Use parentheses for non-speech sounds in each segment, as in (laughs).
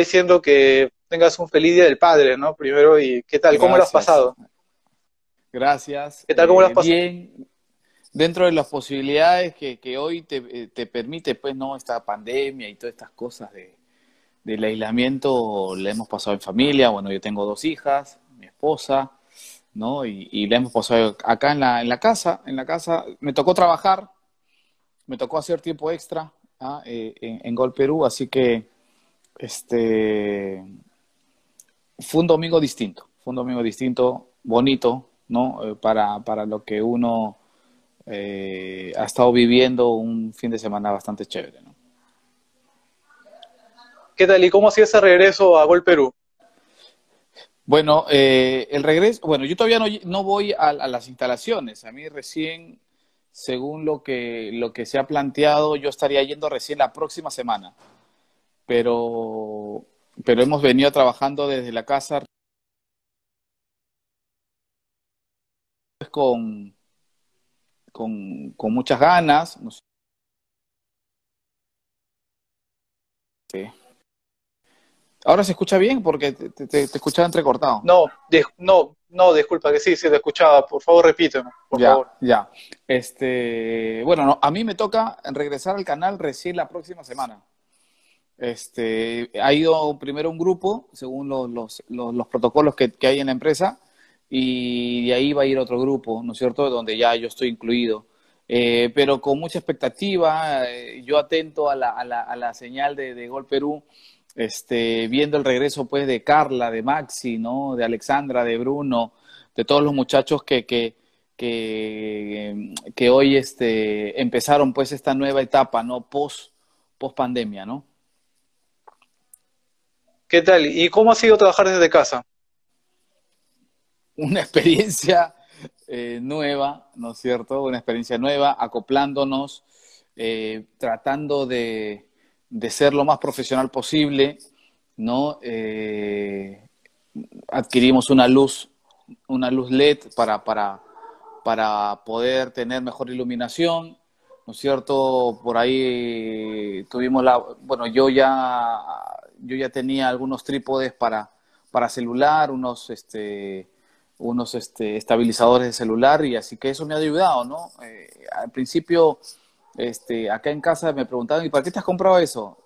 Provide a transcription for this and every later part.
diciendo que tengas un feliz día del padre, ¿no? Primero, y ¿qué tal? ¿Cómo lo has pasado? Gracias. ¿Qué tal? ¿Cómo lo has pasado? Bien, dentro de las posibilidades que, que hoy te, te, permite, pues, ¿no? Esta pandemia y todas estas cosas de, del aislamiento, la hemos pasado en familia. Bueno, yo tengo dos hijas, mi esposa, ¿no? Y, y la hemos pasado acá en la, en la casa, en la casa. Me tocó trabajar, me tocó hacer tiempo extra ¿ah? eh, en, en, Gol Perú, así que este fue un domingo distinto, fue un domingo distinto, bonito, ¿no? Eh, para, para lo que uno eh, ha estado viviendo un fin de semana bastante chévere, ¿no? ¿Qué tal? ¿Y cómo ha sido ese regreso a Gol Perú? Bueno, eh, el regreso, bueno, yo todavía no, no voy a, a, las instalaciones. A mí recién según lo que, lo que se ha planteado, yo estaría yendo recién la próxima semana. Pero, pero hemos venido trabajando desde la casa con, con, con muchas ganas. Sí. Ahora se escucha bien porque te, te, te escuchaba entrecortado. No, de, no, no, disculpa, que sí, sí te escuchaba. Por favor, repíteme, por ya, favor. Ya. Este, bueno, no, a mí me toca regresar al canal recién la próxima semana. Este, ha ido primero un grupo, según los, los, los, los protocolos que, hay en la empresa, y de ahí va a ir otro grupo, ¿no es cierto?, donde ya yo estoy incluido. Eh, pero con mucha expectativa, eh, yo atento a la, a la, a la señal de, Gol Perú, este, viendo el regreso pues de Carla, de Maxi, ¿no? De Alexandra, de Bruno, de todos los muchachos que hoy este, empezaron pues esta nueva etapa, ¿no? Post, post pandemia, ¿no? ¿Qué tal? ¿Y cómo ha sido trabajar desde casa? Una (laughs) experiencia eh, nueva, ¿no es cierto? Una experiencia nueva, acoplándonos, eh, tratando de, de ser lo más profesional posible, ¿no? Eh, adquirimos una luz, una luz LED para, para, para poder tener mejor iluminación, ¿no es cierto? Por ahí tuvimos la, bueno, yo ya, yo ya tenía algunos trípodes para, para celular, unos, este, unos este, estabilizadores de celular y así que eso me ha ayudado, ¿no? Eh, al principio este, acá en casa me preguntaban, ¿y para qué te has comprado eso?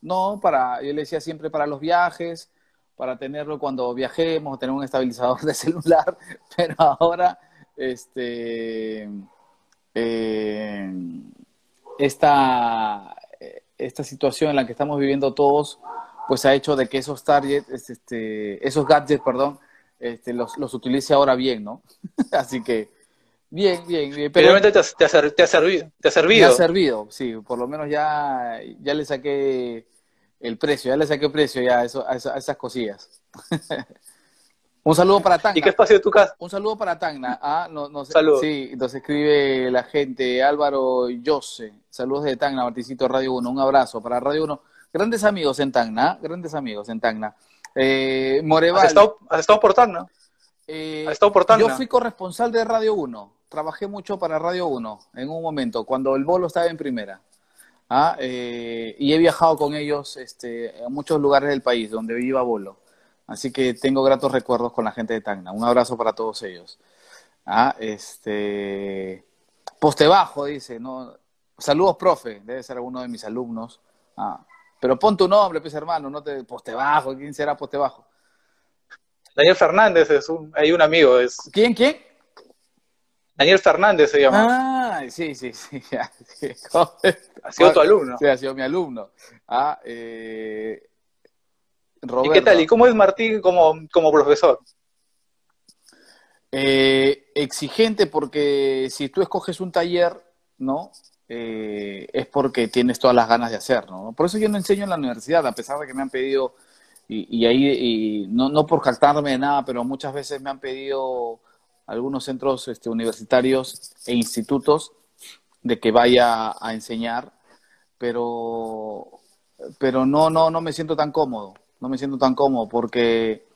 No, para, yo le decía siempre para los viajes, para tenerlo cuando viajemos, tener un estabilizador de (laughs) celular, pero ahora, este, eh, esta, esta situación en la que estamos viviendo todos, pues ha hecho de que esos targets, este, esos gadgets, perdón, este, los, los utilice ahora bien, ¿no? (laughs) Así que, Bien, bien, bien. Pero obviamente te, te, ha, te, ha servido, te ha servido. Me ha servido, sí. Por lo menos ya, ya le saqué el precio, ya le saqué el precio ya a, eso, a, eso, a esas cosillas. (laughs) Un saludo para Tacna. ¿Y qué espacio de tu casa? Un saludo para Tacna. Ah, no, no, Saludos. Sí, nos escribe la gente. Álvaro Yose. Saludos de Tacna, Marticito Radio 1. Un abrazo para Radio 1. Grandes amigos en Tacna, grandes amigos en Tacna. Eh, Moreval. ¿Has estado, has estado por Tacna? Eh, ¿Has estado por Tacna? Yo fui corresponsal de Radio 1 trabajé mucho para Radio 1 en un momento, cuando el bolo estaba en primera. ¿ah? Eh, y he viajado con ellos este, a muchos lugares del país donde viva bolo. Así que tengo gratos recuerdos con la gente de Tacna. Un abrazo para todos ellos. ¿Ah? Este, poste bajo, dice. ¿no? Saludos, profe. Debe ser alguno de mis alumnos. Ah. Pero pon tu nombre, pues hermano, no te poste bajo. ¿Quién será poste bajo? Daniel Fernández es un, hay un amigo. Es... ¿Quién, quién? Daniel Fernández se llama. Ah, sí, sí, sí. (laughs) ha sido tu alumno. Sí, ha sido mi alumno. Ah, eh, ¿Y qué tal? ¿Y cómo es Martín como, como profesor? Eh, exigente porque si tú escoges un taller, ¿no? Eh, es porque tienes todas las ganas de hacerlo. Por eso yo no enseño en la universidad, a pesar de que me han pedido, y, y ahí, y no, no por jactarme de nada, pero muchas veces me han pedido algunos centros este, universitarios e institutos de que vaya a enseñar, pero, pero no, no, no me siento tan cómodo, no me siento tan cómodo porque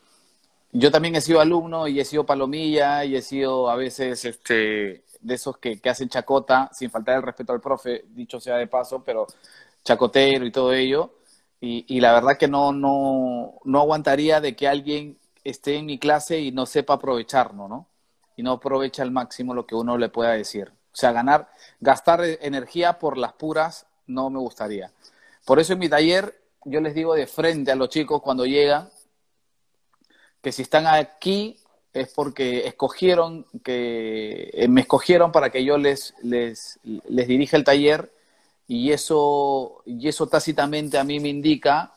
yo también he sido alumno y he sido palomilla y he sido a veces este, de esos que, que hacen chacota, sin faltar el respeto al profe, dicho sea de paso, pero chacotero y todo ello. y, la verdad que no, no, no aguantaría de que alguien esté en mi clase y no sepa aprovecharlo, ¿no? Y no aprovecha al máximo lo que uno le pueda decir. O sea, ganar, gastar energía por las puras no me gustaría. Por eso en mi taller yo les digo de frente a los chicos cuando llegan que si están aquí es porque escogieron que eh, me escogieron para que yo les, les, les dirija el taller y eso, y eso tácitamente a mí me indica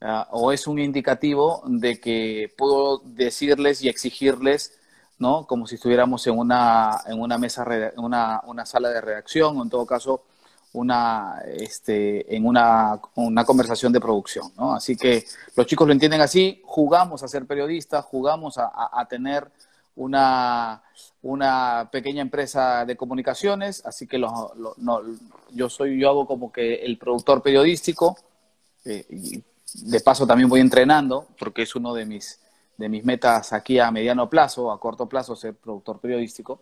ah, o es un indicativo de que puedo decirles y exigirles, ¿no? Como si estuviéramos en una, en una mesa, una, una sala de redacción o en todo caso una, este, en una, una conversación de producción, ¿no? Así que los chicos lo entienden así, jugamos a ser periodistas, jugamos a, a tener una, una pequeña empresa de comunicaciones, así que no, yo soy, yo hago como que el productor periodístico, eh, de paso también voy entrenando, porque es uno de mis, de mis metas aquí a mediano plazo, a corto plazo, ser productor periodístico,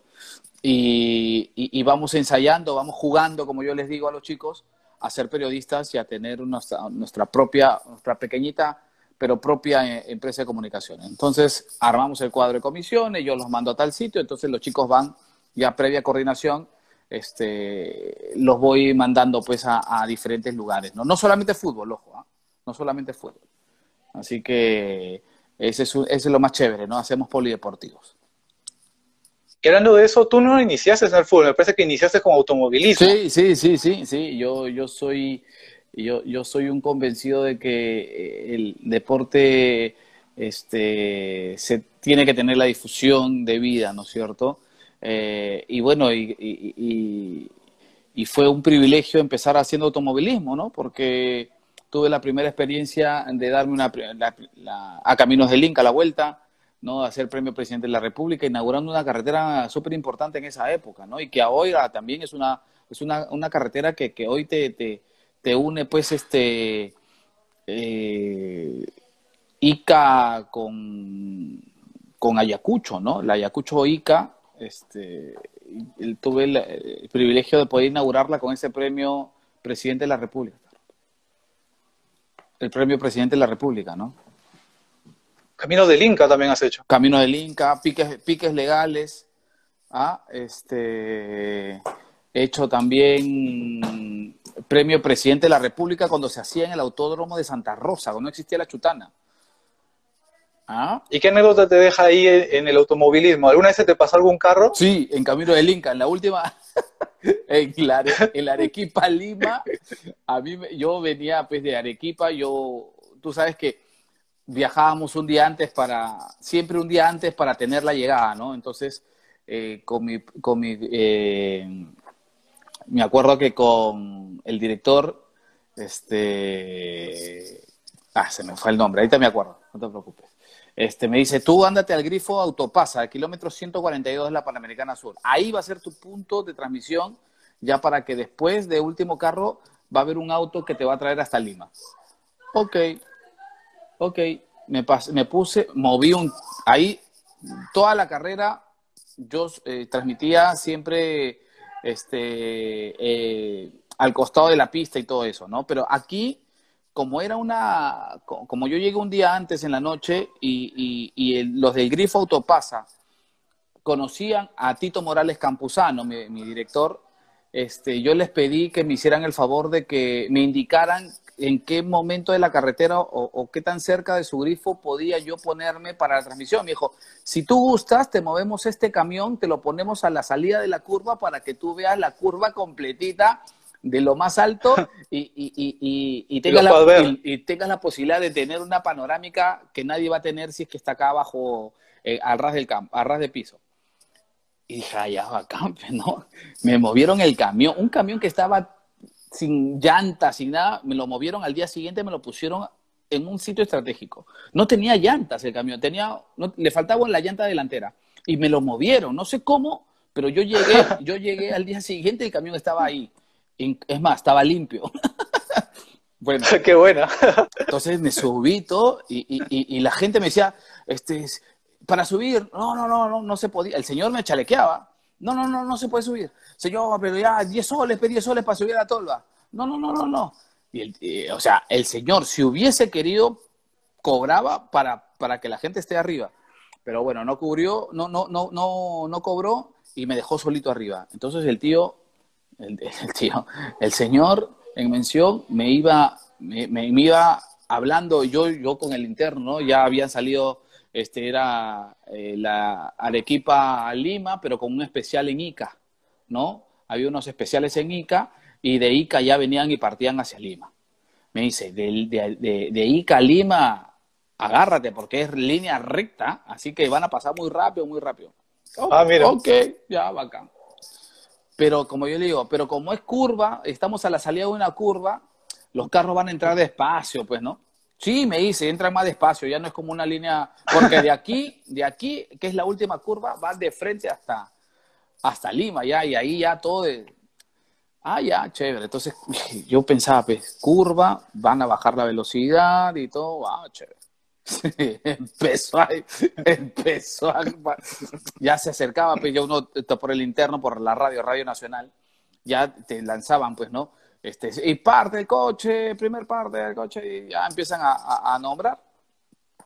y, vamos ensayando, vamos jugando, como yo les digo a los chicos, a ser periodistas y a tener nuestra, propia, nuestra pequeñita pero propia eh, empresa de comunicación. Entonces, armamos el cuadro de comisiones, yo los mando a tal sitio, entonces los chicos van ya previa coordinación, este, los voy mandando pues a, diferentes lugares, ¿no? No solamente fútbol, ojo, ¿ah? no solamente fútbol. Así que ese es, ese es lo más chévere, ¿no? Hacemos polideportivos. Y hablando de eso, tú no iniciaste en el fútbol, me parece que iniciaste como automovilismo. Sí, sí, sí, sí, sí. Yo, yo soy yo, yo soy un convencido de que eh, el deporte este, se tiene que tener la difusión de vida, ¿no es cierto? Eh, y bueno, y, fue un privilegio empezar haciendo automovilismo, ¿no? Porque tuve la primera experiencia de darme una, a Caminos del Inca la vuelta, ¿no? A ser premio presidente de la República, inaugurando una carretera súper importante en esa época, ¿no? Y que ahora también es una, es una, una carretera que, que hoy te, te te une pues este eh, Ica con, con Ayacucho, ¿no? La Ayacucho Ica, este, tuve el, privilegio de poder inaugurarla con ese premio Presidente de la República. El premio Presidente de la República, ¿no? Camino del Inca también has hecho. Camino del Inca, piques, piques legales, ¿ah? este, he hecho también premio presidente de la República cuando se hacía en el autódromo de Santa Rosa, cuando no existía la chutana. ¿Ah? ¿Y qué anécdota te deja ahí en el automovilismo? ¿Alguna vez se te pasó algún carro? Sí, en Camino del Inca, en la última, (laughs) en, la, Arequipa, Lima, a mí, yo venía pues de Arequipa, yo, tú sabes que viajábamos un día antes para, siempre un día antes para tener la llegada, ¿no? Entonces, eh, con mi, con mi eh, me acuerdo que con el director, este, ah, se me fue el nombre, ahorita me acuerdo, no te preocupes. Este, me dice, tú ándate al grifo Autopasa, kilómetro 142 de la Panamericana Sur. Ahí va a ser tu punto de transmisión, ya para que después de último carro va a haber un auto que te va a traer hasta Lima. Ok, ok, me, me puse, moví un, ahí toda la carrera yo eh, transmitía siempre este, eh, al costado de la pista y todo eso, ¿no? Pero aquí, como era una, como yo llegué un día antes en la noche y, los del Grifo Autopasa conocían a Tito Morales Campuzano, mi, mi director, este, yo les pedí que me hicieran el favor de que me indicaran en qué momento de la carretera o, qué tan cerca de su grifo podía yo ponerme para la transmisión. Me dijo, si tú gustas, te movemos este camión, te lo ponemos a la salida de la curva para que tú veas la curva completita de lo más alto (laughs) y, y, tengas, la, y, tengas la posibilidad de tener una panorámica que nadie va a tener si es que está acá abajo, eh, al ras del campo, al ras de piso. Y dije, allá va (laughs) ¿no? Me movieron el camión, un camión que estaba sin llantas, sin nada, me lo movieron al día siguiente, me lo pusieron en un sitio estratégico. No tenía llantas el camión, tenía, le faltaba la llanta delantera y me lo movieron, no sé cómo, pero yo llegué, (laughs) yo llegué al día siguiente y el camión estaba ahí. Es más, estaba limpio. (laughs) bueno, (laughs) qué buena. entonces me subí todo y, la gente me decía, este, para subir, no, no, no, no, no se podía. El señor me chalequeaba no, no, no, no se puede subir. Señor, pero ya 10 soles, pedí 10 soles para subir a la tolva. No, no, no, no, no. Y o sea, el señor, si hubiese querido, cobraba para, para que la gente esté arriba. Pero bueno, no cubrió, no, no, no, no, no cobró y me dejó solito arriba. Entonces el tío, el, (laughs) tío, el señor en mención me iba, me, me, iba hablando yo, yo con el interno, ya habían salido, este era eh, la Arequipa a Lima, pero con un especial en Ica, ¿no? Había unos especiales en Ica y de Ica ya venían y partían hacia Lima. Me dice, de, de, de Ica a Lima, agárrate porque es línea recta, así que van a pasar muy rápido, muy rápido ah, mira. Ok, ya, bacán. Pero como yo le digo, pero como es curva, estamos a la salida de una curva, los carros van a entrar despacio, pues, ¿no? Sí, me dice, entran más despacio, ya no es como una línea, porque de aquí, de aquí, que es la última curva, va de frente hasta, hasta Lima, ya, y ahí ya todo de... Ah, ya, chévere. Entonces (laughs) yo pensaba, pues, curva, van a bajar la velocidad y todo, ah, chévere. (laughs) (laughs) empezó a, empezó ya se acercaba, pues ya uno por el interno, por la radio, Radio Nacional, ya te lanzaban, pues, ¿no? Este, y parte del coche, primer parte del coche, y ya empiezan a, nombrar.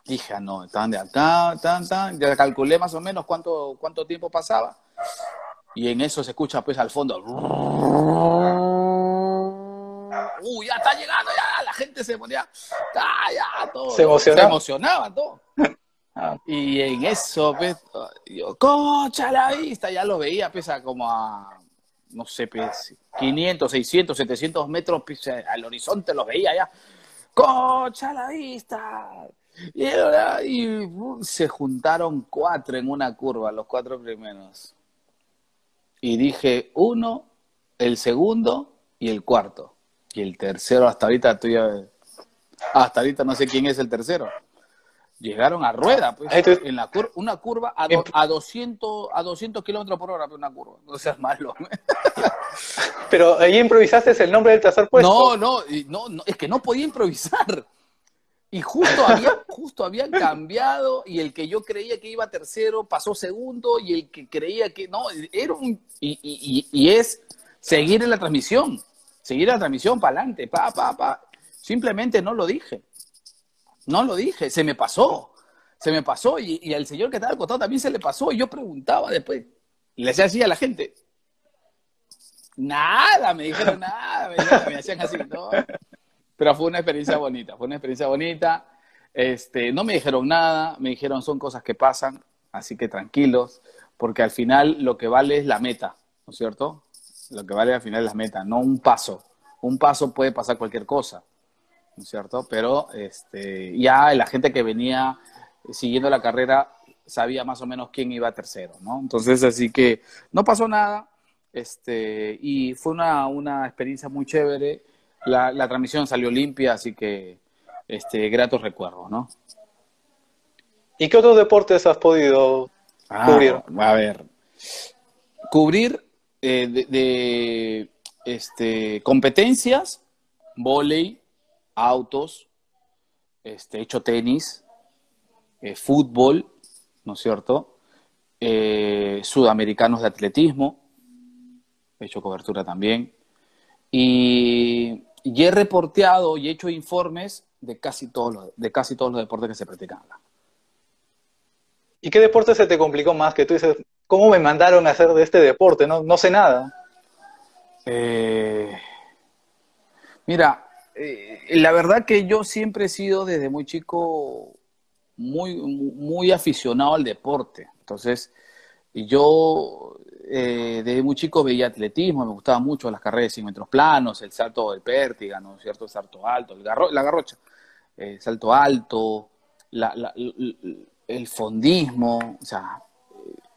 Dije, ah, no, están de acá, tan, tan, ya calculé más o menos cuánto, cuánto tiempo pasaba, y en eso se escucha, pues, al fondo, uy, ya está llegando, ya, la gente se ponía, ah, ya, todo. Se emocionaba. Se emocionaba todo. Ah. Y en eso, pues, yo, cocha la vista, ya lo veía, pesa como a, no sé, pues, 500, 600, 700 metros pues, al horizonte, lo veía ya. Cocha la vista. Y, y uh, se juntaron cuatro en una curva, los cuatro primeros. Y dije, uno, el segundo y el cuarto. Y el tercero, hasta ahorita, tú hasta ahorita no sé quién es el tercero. Llegaron a rueda, pues, en la una curva a, a 200 a 200 kilómetros por hora, pues, una curva. No seas malo. (laughs) Pero ahí improvisaste el nombre del tercer puesto. No, no, no, no, es que no podía improvisar. Y justo, había, justo habían cambiado y el que yo creía que iba tercero pasó segundo y el que creía que no, era un... Y, y, y es seguir en la transmisión seguir la transmisión para adelante, pa, pa, pa. Simplemente no lo dije. No lo dije, se me pasó. Se me pasó y, y al señor que estaba al también se le pasó. Y yo preguntaba después, le decía así a la gente. Nada, me dijeron nada, me, hacían así, ¿no? Pero fue una experiencia (laughs) bonita, fue una experiencia bonita. Este, no me dijeron nada, me dijeron son cosas que pasan, así que tranquilos, porque al final lo que vale es la meta, ¿no es cierto? Lo que vale al final es la meta, no un paso. Un paso puede pasar cualquier cosa, ¿no es cierto? Pero este, ya la gente que venía siguiendo la carrera sabía más o menos quién iba tercero, ¿no? Entonces, así que no pasó nada, este, y fue una, una experiencia muy chévere. La, la, transmisión salió limpia, así que este, gratos recuerdos, ¿no? ¿Y qué otros deportes has podido ah, cubrir? A ver, cubrir eh, de, este, competencias, volei, autos, este, hecho tenis, eh, fútbol, ¿no es cierto? Eh, sudamericanos de atletismo, he hecho cobertura también. Y, he reporteado y he hecho informes de casi todos los, de casi todos los deportes que se practican acá. ¿Y qué deporte se te complicó más? Que tú dices, ¿Cómo me mandaron a hacer de este deporte? No, no sé nada. Eh, mira, eh, la verdad que yo siempre he sido desde muy chico muy, muy aficionado al deporte. Entonces, yo eh, desde muy chico veía atletismo, me gustaban mucho las carreras de 100 metros planos, el salto del pértiga, ¿no cierto? El salto alto, el la garrocha, el salto alto, el fondismo, o sea,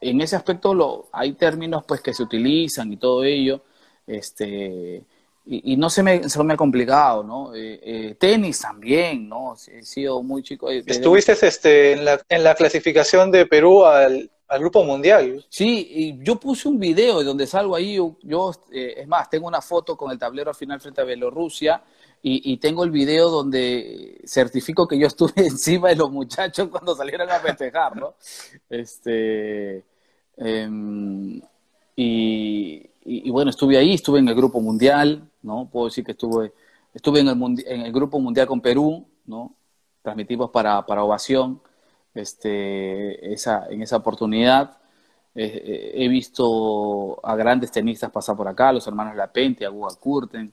en ese aspecto lo, hay términos pues que se utilizan y todo ello, este, y, no se me, se me ha complicado, ¿no? Eh, eh, tenis también, ¿no? He sido muy chico. Eh, Estuviste este, en, la, en la clasificación de Perú al, al grupo mundial. Sí, y yo puse un video donde salgo ahí, yo, es más, tengo una foto con el tablero al final frente a Bielorrusia, y, tengo el video donde certifico que yo estuve (laughs) encima de los muchachos cuando salieron a festejar, ¿no? Este, em, y, bueno, estuve ahí, estuve en el grupo mundial, ¿no? Puedo decir que estuve estuve en el, en el Grupo Mundial con Perú, ¿no? Transmitimos para, para Ovación este, esa, en esa oportunidad. Eh, eh, he visto a grandes tenistas pasar por acá, los hermanos Lapente, a Guga Kurten.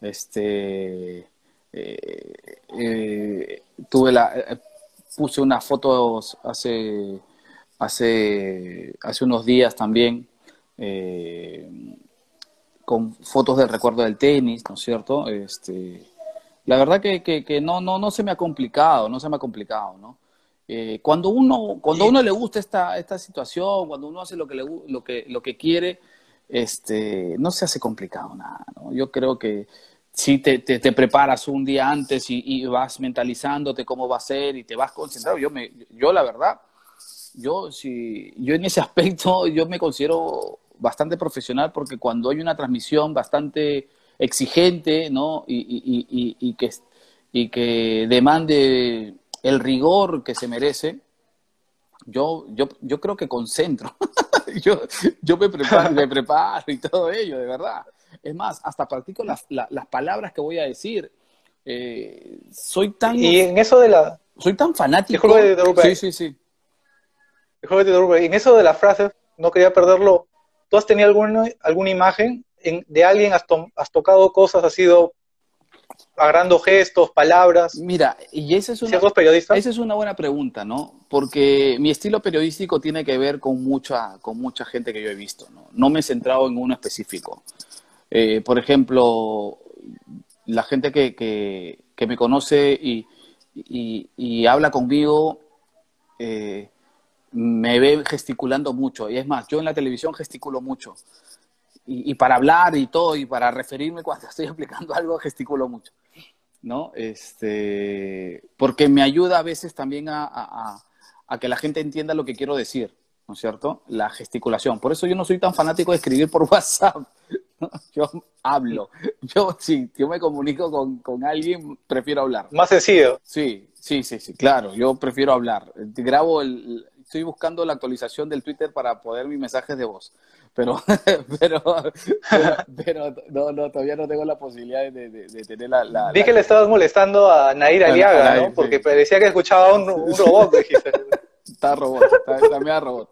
Este, eh, tuve puse unas fotos hace, hace, hace unos días también con fotos del recuerdo del tenis, ¿no es cierto? Este, la verdad que, que, no, no, no se me ha complicado, no se me ha complicado, ¿no? Eh, cuando uno, cuando uno le gusta esta, esta situación, cuando uno hace lo que, le, lo que, lo que quiere, este, no se hace complicado nada. ¿no? Yo creo que si te, te, preparas un día antes y, vas mentalizándote cómo va a ser y te vas concentrado, yo, me, yo la verdad, yo, si, yo en ese (laughs) aspecto yo me considero bastante profesional porque cuando hay una transmisión bastante exigente ¿no? y, y, y, y que, y que demande el rigor que se merece, yo, yo, yo creo que concentro. (laughs) yo, yo me preparo, me preparo y todo ello, de verdad. Es más, hasta practico las, las palabras que voy a decir. Eh, soy tan. Y en eso de la. Soy tan fanático. Sí, sí, sí. En eso de las frases, no quería perderlo. ¿Tú has tenido alguna, alguna imagen de alguien, has, has tocado cosas, has sido agarrando gestos, palabras. Mira, y esa es, una, esa es una buena pregunta, ¿no? Porque mi estilo periodístico tiene que ver con mucha, con mucha gente que yo he visto, ¿no? No me he centrado en uno específico. Eh, por ejemplo, la gente que, que, me conoce y, y, habla conmigo eh, me ve gesticulando mucho. Y es más, yo en la televisión gesticulo mucho y, para hablar y todo, y para referirme cuando (laughs) estoy explicando algo, gesticulo mucho, ¿no? Este, porque me ayuda a veces también a, que la gente entienda lo que quiero decir, ¿no es cierto? La gesticulación. Por eso yo no soy tan fanático de escribir por (laughs) WhatsApp. Yo hablo. Yo, si yo me comunico con, con alguien, prefiero hablar. Más sencillo. Sí, sí, sí, sí, claro. Yo prefiero hablar. Grabo el, estoy buscando la actualización del Twitter para poder mis mensajes de voz. (laughs) Pero, pero, pero, no, no, todavía no tengo la posibilidad de, de, tener la, la Vi que le estabas molestando a Nair Aliaga, ¿no? Porque parecía que escuchaba un, un robot, dijiste. (laughs) está robot, está, está robot.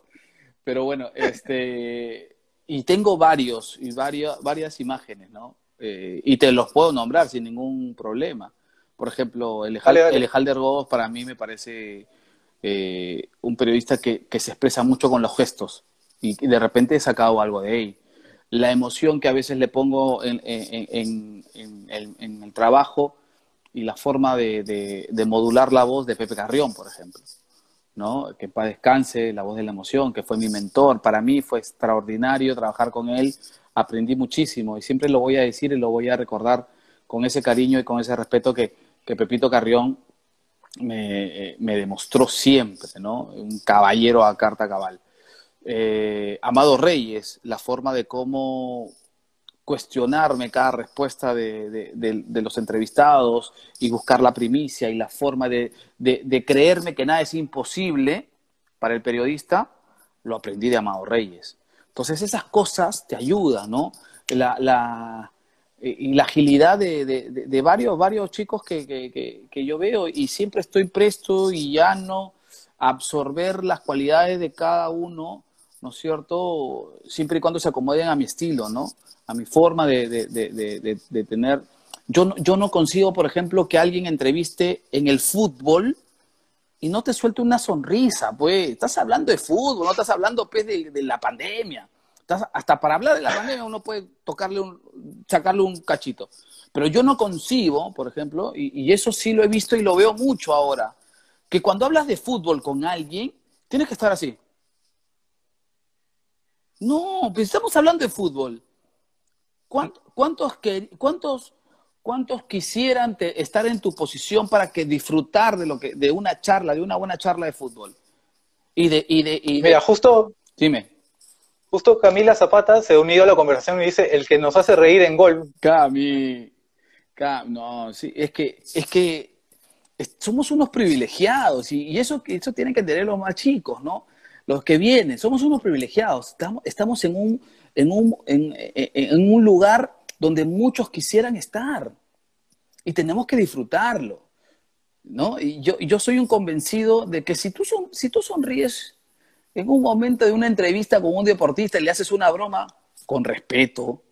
Pero bueno, este, y tengo varios, y varias, varias imágenes, ¿no? Eh, y te los puedo nombrar sin ningún problema. Por ejemplo, el Ejalder Gómez para mí me parece eh, un periodista que, se expresa mucho con los gestos y, de repente he sacado algo de ahí. La emoción que a veces le pongo en, el trabajo y la forma de, modular la voz de Pepe Carrión, por ejemplo. ¿no? Que para descanse, la voz de la emoción, que fue mi mentor. Para mí fue extraordinario trabajar con él. Aprendí muchísimo y siempre lo voy a decir y lo voy a recordar con ese cariño y con ese respeto que, que Pepito Carrión me, me, demostró siempre, ¿no? Un caballero a carta cabal. Eh, Amado Reyes, la forma de cómo cuestionarme cada respuesta de, los entrevistados y buscar la primicia y la forma de, creerme que nada es imposible para el periodista, lo aprendí de Amado Reyes. Entonces esas cosas te ayudan, ¿no? La, eh, y la agilidad de, varios, varios chicos que, que, yo veo y siempre estoy presto y llano a absorber las cualidades de cada uno, ¿no es cierto? Siempre y cuando se acomoden a mi estilo, ¿no? A mi forma de, tener... Yo no, yo no consigo, por ejemplo, que alguien entreviste en el fútbol y no te suelte una sonrisa, pues. Estás hablando de fútbol, no estás hablando, pues, de la pandemia hasta para hablar de la pandemia uno puede tocarle un, sacarle un cachito. Pero yo no concibo, por ejemplo, y, eso sí lo he visto y lo veo mucho ahora, que cuando hablas de fútbol con alguien, tienes que estar así. No, pues estamos hablando de fútbol. ¿Cuántos, cuántos, cuántos, quisieran estar en tu posición para que disfrutar de lo que, de una charla, de una buena charla de fútbol? Y de, y de, Mira, justo. Dime Justo Camila Zapata se unió a la conversación y dice, el que nos hace reír en gol. Cami, no, sí, es que, es que somos unos privilegiados y, eso, eso tienen que entender los más chicos, ¿no? Los que vienen, somos unos privilegiados, estamos, estamos en, un, en, un, en, un lugar donde muchos quisieran estar. y tenemos que disfrutarlo. ¿no? Y yo, yo soy un convencido de que si tú, son, si tú sonríes en un momento de una entrevista con un deportista y le haces una broma, con respeto,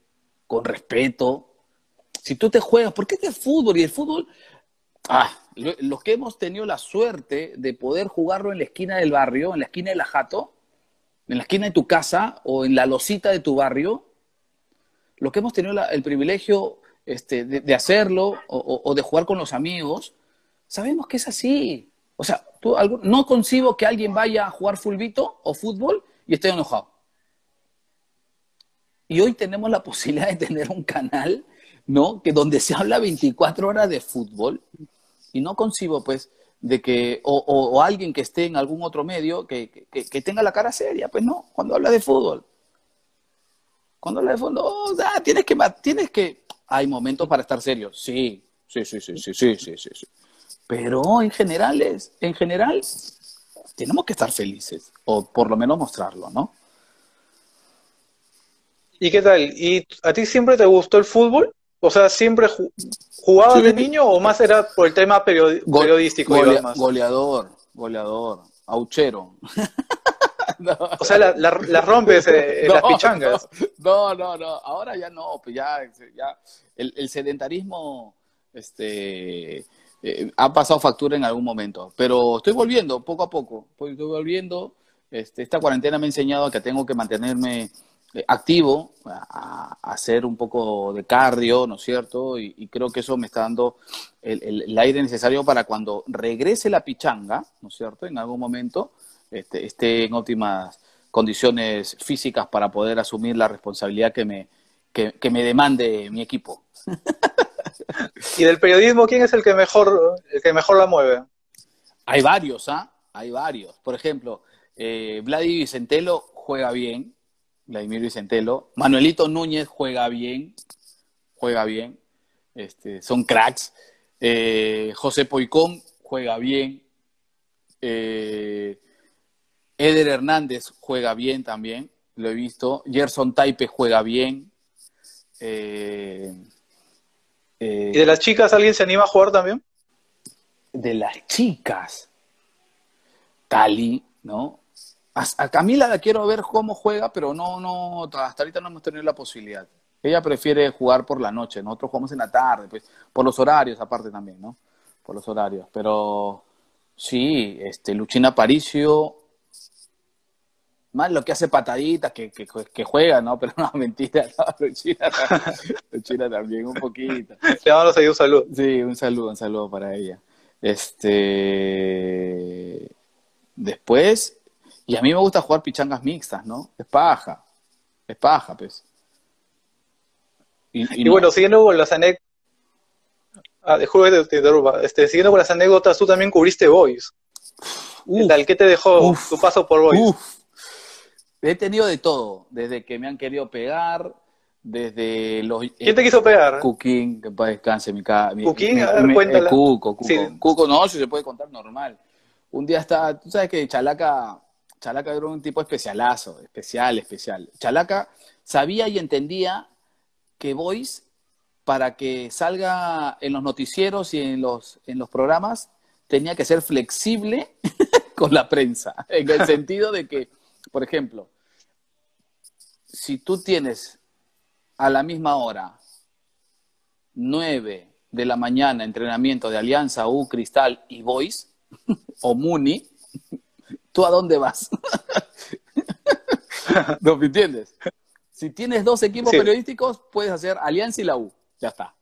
con respeto, si tú te juegas, porque es de fútbol y el fútbol, ah, los que hemos tenido la suerte de poder jugarlo en la esquina del barrio, en la esquina de la jato, en la esquina de tu casa o en la losita de tu barrio, los que hemos tenido el privilegio este, de, hacerlo o, de jugar con los amigos, sabemos que es así. O sea, no concibo que alguien vaya a jugar fulbito o fútbol y esté enojado. Y hoy tenemos la (laughs) posibilidad de tener un canal, ¿no? Que donde se habla 24 horas de fútbol y no concibo, pues, de que, o, alguien que esté en algún otro medio que, tenga la cara seria, pues no, cuando habla de fútbol. Cuando habla de fútbol, oh, tienes que, tienes que, hay momentos para estar serios, sí, sí, sí, sí, sí, sí, sí, sí. Pero en general, es, en general, tenemos que estar felices, o por lo menos mostrarlo, ¿no? ¿Y qué tal? ¿Y a ti siempre te gustó el fútbol? O sea, ¿siempre jugabas de niño o más era por el tema periodístico? goleador, goleador, auchero. (laughs) O sea, las la, rompes (laughs) eh, en las pichangas. No, no, no, ahora ya no, pues ya, ya el, sedentarismo este, eh, ha pasado factura en algún momento, pero estoy volviendo poco a poco, estoy volviendo. Este, esta cuarentena me ha enseñado que tengo que mantenerme activo, a, hacer un poco de cardio, ¿no es cierto? Y, creo que eso me está dando el, aire necesario para cuando regrese la pichanga, ¿no es cierto? En algún momento este, esté en óptimas condiciones físicas para poder asumir la responsabilidad que me, que, me demande mi equipo. (laughs) ¿Y del periodismo quién es el que mejor, el que mejor la mueve? Hay varios, ¿ah? Hay varios. Por ejemplo, eh, Vladi Vicentelo juega bien, Vladimir Vicentelo. Manuelito Núñez juega bien, juega bien, este, son cracks. Eh, José Poicón juega bien. Eh, Eder Hernández juega bien también, lo he visto. Gerson Taipe juega bien. Eh, ¿Y de las chicas alguien se anima a jugar también? De las chicas. Tali, ¿no? A, Camila la quiero ver cómo juega, pero no, no, hasta ahorita no hemos tenido la posibilidad. Ella prefiere jugar por la noche, nosotros jugamos en la tarde, pues, por los horarios aparte también, ¿no? Por los horarios. Pero sí, este, Luchina Paricio, más lo que hace pataditas, que, que, juega, ¿no? (laughs) Pero no, mentira, no, Luchina, (laughs) Luchina también, un poquito. Le damos ahí un saludo. Sí, un saludo, un saludo para ella. Este. Después, y a mí me gusta jugar pichangas mixtas, ¿no? Es paja. Es paja, pues. Y, bueno, siguiendo con las anécdotas. Ah, este, siguiendo con las anécdotas, tú también cubriste Boys. ¿Qué tal? ¿Qué te dejó tu paso por Boys? He tenido de todo, desde que me han querido pegar, desde los... ¿Quién te quiso pegar? Cooking, que para descanse mi casa. ¿Cooking? A ver, cuéntala. Cuco, Cuco. Cuco, no, si se puede contar normal. Un día está, tú sabes que Chalaca Chalaca era un tipo especialazo, especial, especial. Chalaca sabía y entendía que Voice, para que salga en los noticieros y en los, en los programas, tenía que ser flexible (laughs) con la prensa, en el sentido de que, por ejemplo, si tú tienes a la misma hora, 9 de la mañana, entrenamiento de Alianza U, Cristal y Voice, (laughs) o Muni, ¿tú a dónde vas? (laughs) ¿No me entiendes? Si tienes dos equipos periodísticos, puedes hacer Alianza y la U. Ya está.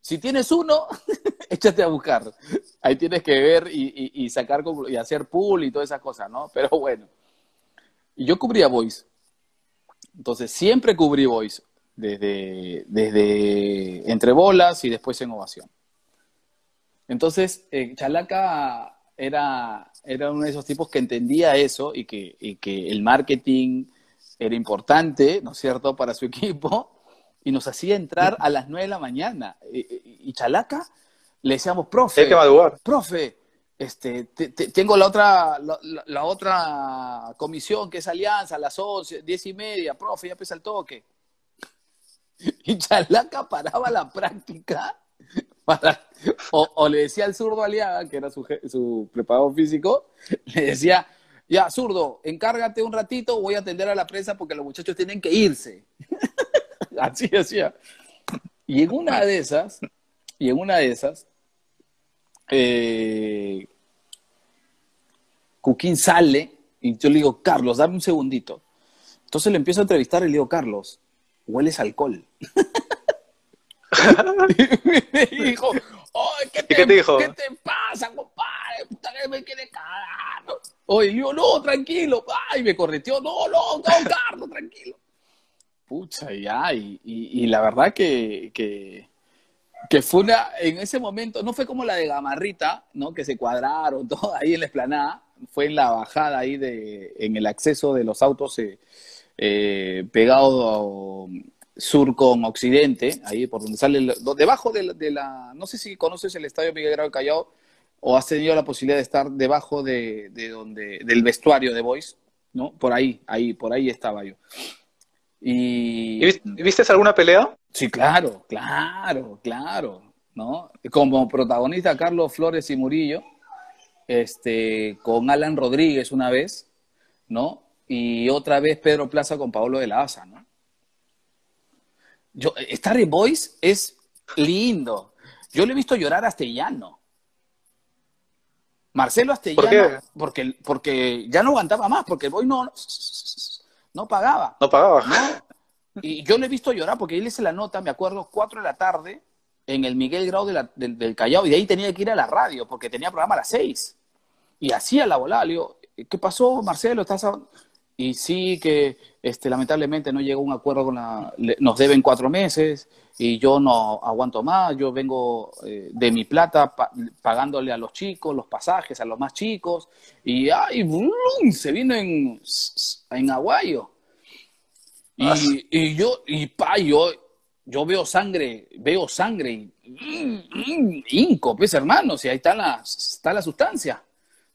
Si tienes uno, (laughs) échate a buscar. Ahí tienes que ver y, sacar y hacer pool y todas esas cosas, ¿no? Pero bueno. Y yo cubría Voice. Entonces, siempre cubrí Voice. Desde, desde entre bolas y después en ovación. Entonces, eh, Chalaca era, era uno de esos tipos que entendía eso y que, que el marketing era importante, ¿no es cierto?, para su (laughs) equipo, y nos hacía entrar a las 9 de la mañana. Y, Chalaca le decíamos, profe, profe, este, tengo la otra, la, otra comisión que es Alianza a las 11, 10 y media, profe, ya pesa el toque. (laughs) Y Chalaca paraba la práctica o, le decía al zurdo Aliaga, que era su, su preparador físico, le decía, ya, zurdo, encárgate un ratito, voy a atender a la prensa porque los muchachos tienen que irse. (laughs) Así decía. Y en una de esas, y en una de esas, eh, sale y yo le digo, Carlos, dame un segundito. Entonces le empiezo a entrevistar y le digo, Carlos, hueles alcohol. (laughs) y me dijo, ¿qué te, dijo? ¿qué te pasa, compadre? Puta que me quiere cagar. Oye, le digo, no, tranquilo. Ay, me correteó, no, no, no, Carlos, tranquilo. Pucha, ya, y, y, la verdad que, que, que, fue una, en ese momento, no fue como la de Gamarrita, ¿no? Que se cuadraron (laughs) todo ahí en la esplanada, fue en la bajada ahí de, en el acceso de los autos eh, eh, pegado sur con occidente, ahí por donde sale, debajo de la, de la, no sé si conoces el estadio Miguel Grau Callao o has tenido la posibilidad de estar debajo de, de donde, del vestuario de Boys, ¿no? Por ahí, ahí, por ahí estaba yo. Y... ¿Viste alguna pelea? Sí, claro, claro, claro, ¿no? Como protagonista Carlos Flores y Murillo, este, con Alan Rodríguez una vez, ¿no? Y otra vez Pedro Plaza con Pablo de la Asa, ¿no? Yo, estar en Boys es lindo. Yo le he visto llorar a Astellano. Marcelo Astellano, porque, porque ya no aguantaba más, porque el Boy no, no pagaba. No pagaba. Y yo le he visto llorar porque él hice la nota, me acuerdo, 4 de la tarde en el Miguel Grau del, Callao y de ahí tenía que ir a la radio porque tenía programa a las 6. Y hacía la volada. Le digo, ¿qué pasó, Marcelo? ¿Estás Y sí, que este, lamentablemente no llegó a un acuerdo con la... nos deben cuatro meses y yo no aguanto más. Yo vengo eh, de mi plata pagándole a los chicos los pasajes, a los más chicos. Y ¡ay! Se vino en, en Aguayo. Y, ah. y, yo, y pa, yo, yo veo sangre, veo sangre y mm, inco, pues hermanos, y ahí está la, está la sustancia,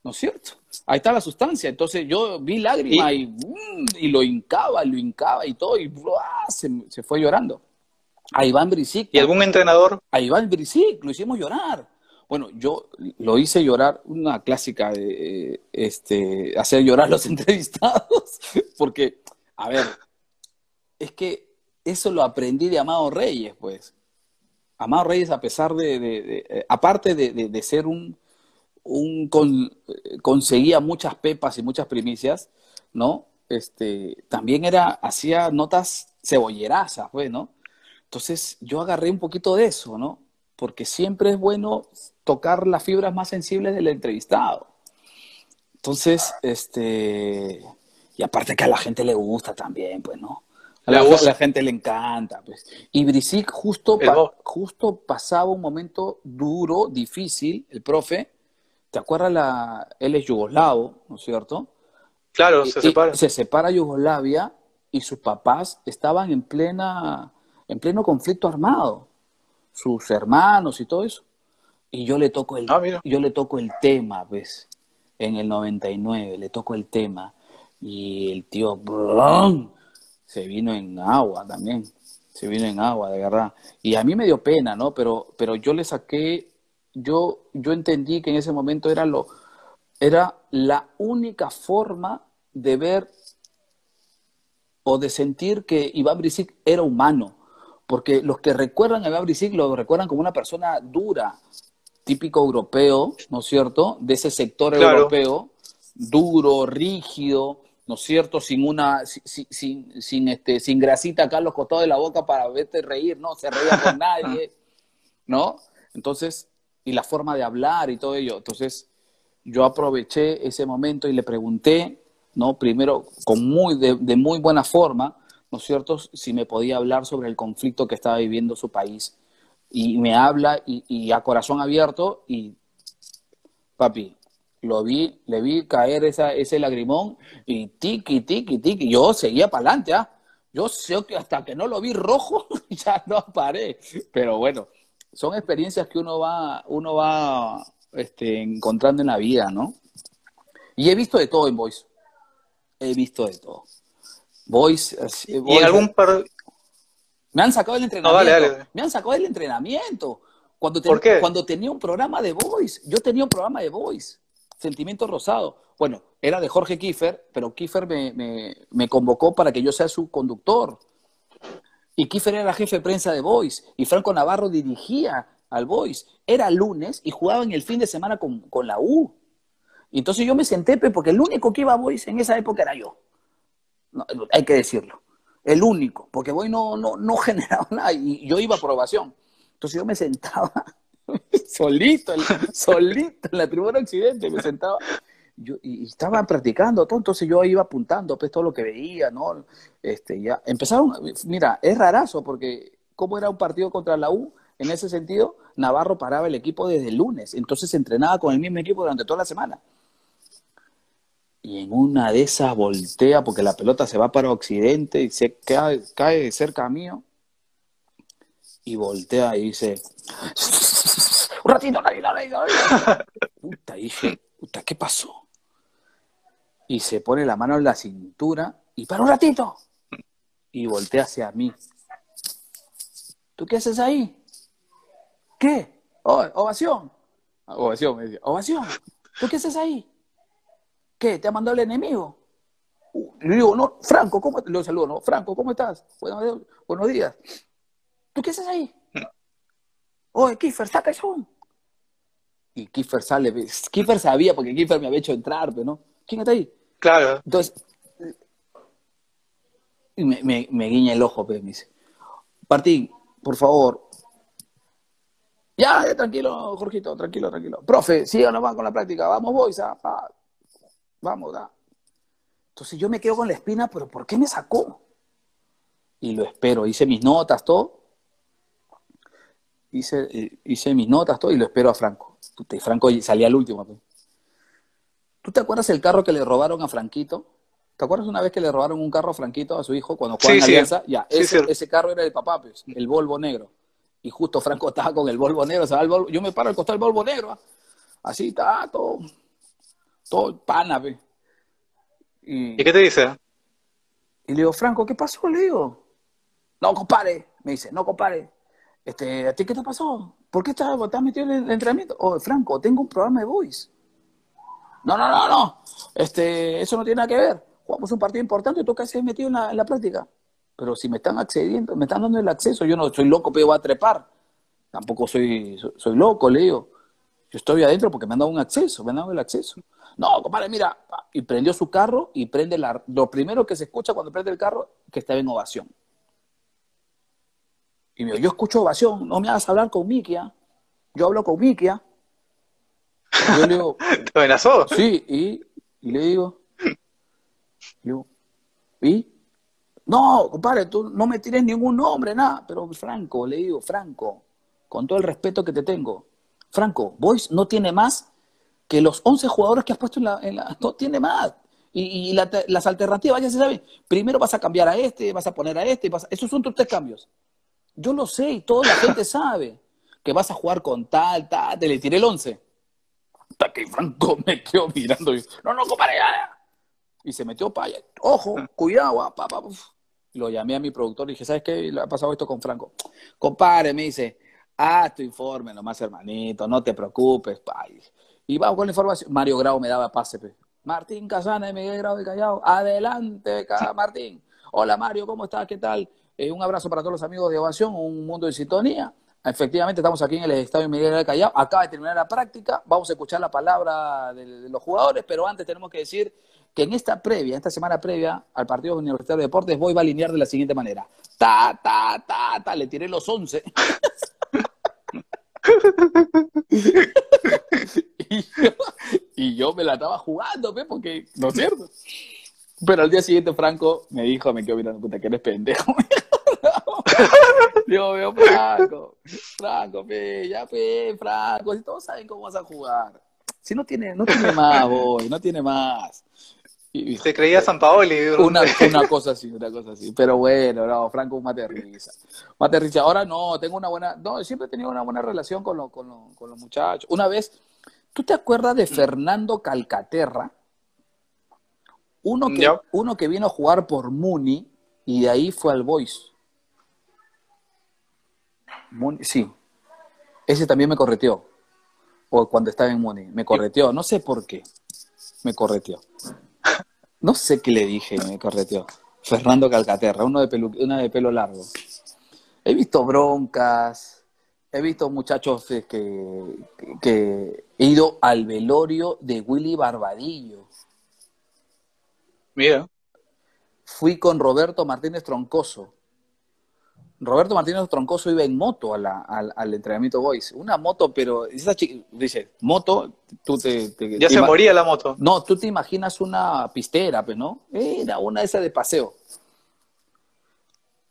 ¿no es cierto? Ahí está la sustancia. Entonces yo vi lágrimas y, mm, y, lo hincaba, lo hincaba y todo, y se, se, fue llorando. A Iván Brisic. ¿Y algún entrenador? A Iván Brisic, lo hicimos llorar. Bueno, yo lo hice llorar, una clásica de este, hacer llorar a los (laughs) entrevistados, porque, a ver, es que eso lo aprendí de Amado Reyes, pues. Amado Reyes, a pesar de, eh, aparte de, ser un, un conseguía muchas pepas y muchas primicias, ¿no? Este, también era, hacía notas cebollerazas, pues, ¿no? Entonces yo agarré un poquito de eso, ¿no? Porque siempre es bueno tocar las fibras más sensibles del entrevistado. Entonces, este, y aparte que a la gente le gusta también, pues, ¿no? A la, gente le encanta, pues. Y Brisic justo, justo pasaba un momento duro, difícil, el profe. ¿Te acuerdas? La, él es yugoslavo, ¿no es cierto? Claro, se separa. se separa Yugoslavia y sus papás estaban en plena, en pleno conflicto armado. Sus hermanos y todo eso. Y yo le toco el, ah, yo le toco el tema, pues, en el 99, le toco el tema. Y el tío, se vino en agua también, se vino en agua, de verdad. Y a mí me dio pena, ¿no? Pero, pero yo le saqué, yo, yo entendí que en ese momento era, lo, era la única forma de ver o de sentir que Iván Brisic era humano. Porque los que recuerdan a Iván Brisic lo recuerdan como una persona dura, típico europeo, ¿no es cierto? De ese sector europeo, duro, rígido, ¿no es cierto? Sin una, sin, sin, este, sin grasita acá a los costados de la boca para verte reír, ¿no? Se reía con (laughs) nadie, ¿no? Entonces, y la forma de hablar y todo ello. Entonces, yo aproveché ese momento y le pregunté, ¿no? Primero, con muy, de, muy buena forma, ¿no es cierto?, si me podía hablar sobre el conflicto que estaba viviendo su país. Y me habla y, a corazón abierto y, papi, lo vi, le vi caer esa, ese lagrimón y tiki, tiki, tiki. Yo seguía para adelante, ¿ah? Yo sé que hasta que no lo vi rojo, (laughs) ya no paré. Pero bueno, son experiencias que uno va, uno va este, encontrando en la vida, ¿no? Y he visto de todo en Voice. He visto de todo. Voice. ¿Y algún par... Me han sacado del entrenamiento. Me han sacado del entrenamiento Cuando, ¿Por qué? cuando tenía un programa de Voice, yo tenía un programa de Voice, Sentimiento Rosado. Bueno, era de Jorge Kiefer, pero Kiefer me, me, me convocó para que yo sea su conductor. Y Kiefer era jefe de prensa de Voice, y Franco Navarro dirigía al Voice. Era lunes y jugaba en el fin de semana con, con la U. Y entonces yo me senté, porque el único que iba a Voice en esa época era yo. Hay que decirlo. El único, porque Voice no, no, no (laughs) generaba nada y yo iba a aprobación. Entonces yo me sentaba (laughs) solito, solito en la tribuna occidente, me sentaba yo, y, y estaba practicando todo, entonces yo iba apuntando pues todo lo que veía, ¿no? Este, ya empezaron, mira, es rarazo porque como era un partido contra la U, en ese sentido, Navarro paraba el equipo desde el lunes, entonces entrenaba con el mismo equipo durante toda la semana. Y en una de esas voltea porque la pelota se va para Occidente y se cae, cae cerca mío y voltea y dice, un ratito, un ratito, un ratito, un ratito". Puta, dije, puta, ¿qué pasó? Y se pone la mano en la cintura y para un ratito. Y voltea hacia mí. ¿Tú qué haces ahí? ¿Qué? Oh, ovación. Ah, Ovación, me decía. Ovación. ¿Tú qué haces ahí? ¿Qué? ¿Te ha mandado el enemigo? Uh, le digo, no, Franco, ¿cómo Le saludo, no, Franco, ¿cómo estás? Buenos, buenos días. ¿Tú qué haces ahí? Oye, Kiefer, saca eso. Y Kiefer sale. Kiefer sabía porque Kiefer me había hecho entrar, pero no. ¿Quién está ahí? Claro. Entonces, me, me, guiña el ojo, pues, me dice, Martín, por favor. Ya, ya, tranquilo, Jorgito, tranquilo, tranquilo. Profe, siga nomás con la práctica, vamos, boys, ah, ah, vamos, da. Entonces yo me quedo con la espina, pero ¿por qué me sacó? Y lo espero, hice mis notas, todo. Hice, eh, hice mis notas, todo, y lo espero a Franco. Y Franco salía al último. ¿Tú te acuerdas el carro que le robaron a Franquito? ¿Te acuerdas una vez que le robaron un carro a Franquito, a su hijo, cuando jugaba Sí, en sí. Alianza? Ya, Sí, ese, sí. ese carro era del papá, pues, el Volvo negro. Y justo Franco (laughs) estaba con el Volvo negro, o sea, el Volvo- yo me paro al costado del Volvo negro, ah. así está, todo, todo pana, pues. Y, ¿Y qué te dice? y le digo, Franco, ¿qué pasó? Le digo, no, compadre, me dice, no, compadre, este, ¿a ti qué te pasó? ¿Por qué estás, estás metido en el entrenamiento? Oh, Franco, tengo un programa de voice. No, no, no, no, este, eso no tiene nada que ver. Jugamos un partido importante tú casi has metido en la, práctica. Pero si me están accediendo, me están dando el acceso, yo no soy loco, pero voy a trepar. Tampoco soy, soy, loco, le digo. Yo estoy adentro porque me han dado un acceso, me han dado el acceso. No, compadre, mira. Y prendió su carro y prende la. Lo primero que se escucha cuando prende el carro, que estaba en ovación. Y me dijo, yo escucho ovación, no me hagas hablar con Mikia. Yo hablo con Mikia. Y yo le digo, (laughs) ¿Te amenazó? sí, y, y le digo, le digo, ¿y? No, compadre, tú no me tires ningún nombre, nada. Pero Franco, le digo, Franco, con todo el respeto que te tengo, Franco, Boys no tiene más que los 11 jugadores que has puesto en la... en la- no tiene más. Y, y la- las alternativas ya se saben. Primero vas a cambiar a este, vas a poner a este, vas a- esos son tus tres cambios. Yo lo sé y toda la gente sabe que vas a jugar con tal, tal, te le tiré el 11. Hasta que Franco (laughs) me quedó mirando y no, no, compadre. Y se metió para allá. Ojo, cuidado, ah, pa, pa, uf. Lo llamé a mi productor y dije, ¿sabes qué? Le ha pasado esto con Franco. Compadre, me dice, haz tu informe nomás, hermanito, no te preocupes. pa. Y vamos con la información. Mario Grau me daba pase. pe. Martín Casana y Miguel Grau de Callao. Adelante, ca- (laughs) Martín. Hola, Mario, ¿cómo estás? ¿Qué tal? Eh, un abrazo para todos los amigos de Ovación, un mundo de sintonía. Efectivamente, estamos aquí en el Estadio Miguel Grau de Callao. Acaba de terminar la práctica. Vamos a escuchar la palabra de, los jugadores, pero antes tenemos que decir que en esta previa, esta semana previa al partido Universitario de Deportes, voy a alinear de la siguiente manera. Ta, ta, ta, ta, le tiré los 11. (laughs) y, yo, me la estaba jugando, pe, porque, ¿no es cierto? Pero al día siguiente Franco me dijo, me quedo mirando, puta, que eres pendejo. (laughs) (laughs) Digo, veo, Franco, Franco, pe, ya, pe, Franco, si todos saben cómo vas a jugar. Si no tiene, no tiene más, (laughs) boy, no tiene más. Y, Se creía San Paoli. una, una cosa así, una cosa así. Pero bueno, no, Franco un mate de risa. Mate de risa. Ahora no, tengo una buena, no, siempre he tenido una buena relación con, lo- con, lo- con los muchachos. Una vez, ¿tú te acuerdas de Fernando Calcaterra? Uno que, uno que vino a jugar por Muni y de ahí fue al Boys. Muni- sí. ese también me correteó. O cuando estaba en Muni, me correteó. No sé por qué. Me correteó. (laughs) No sé qué le dije, me correteó. Fernando Calcaterra, uno de pelo, una de pelo largo. He visto broncas, he visto muchachos eh, que, que he ido al velorio de Willy Barbadillo. Mira. Fui con Roberto Martínez Troncoso. Roberto Martínez Troncoso iba en moto a la- al, al entrenamiento Boys. Una moto, pero esa chi- dice, moto, tú te... te- Ya te se moría la moto. No, tú te imaginas una pistera, pues, ¿no? Era una de esas de paseo.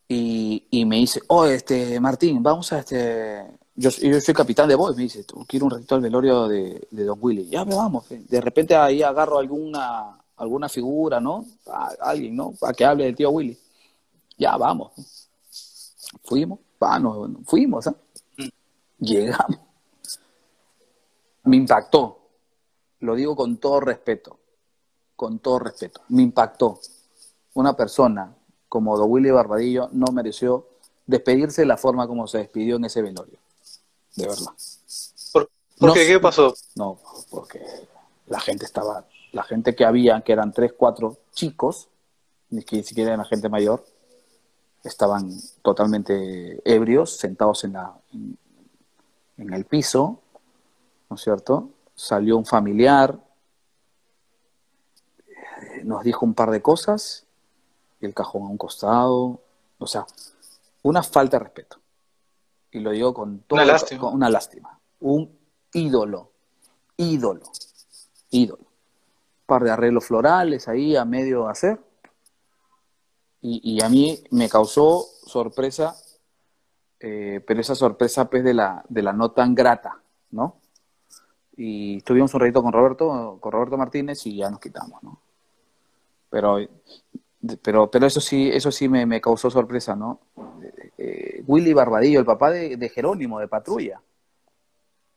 Y, y me dice, oh, este, Martín, vamos a este... Yo, yo soy capitán de Boys, me dice, tú quiero un ratito al velorio de, de Don Willy. Ya, pues, vamos. De repente ahí agarro alguna, alguna figura, ¿no? A- alguien, ¿no? Para que hable del tío Willy. Ya, vamos. Fuimos, pa, nos- fuimos, ¿ah? Llegamos. Me impactó. Lo digo con todo respeto. Con todo respeto. Me impactó. Una persona como Don Willy Barbadillo no mereció despedirse de la forma como se despidió en ese velorio. De verdad. ¿Por, No porque sé. qué pasó? No, porque la gente estaba, la gente que había, que eran tres, cuatro chicos, ni que siquiera eran gente mayor, estaban totalmente ebrios, sentados en, la, en, en el piso, ¿no es cierto? Salió un familiar, nos dijo un par de cosas, y el cajón a un costado, o sea, una falta de respeto. Y lo digo con todo, Una lástima. con una lástima. Un ídolo, ídolo, ídolo. Un par de arreglos florales ahí a medio hacer. Y, y a mí me causó sorpresa, eh, pero esa sorpresa pues de la, de la no tan grata, ¿no? Y tuvimos un ratito con Roberto, con Roberto Martínez y ya nos quitamos, ¿no? Pero, pero, pero eso sí, eso sí me, me causó sorpresa, ¿no? Eh, Willy Barbadillo, el papá de, de Jerónimo, de Patrulla,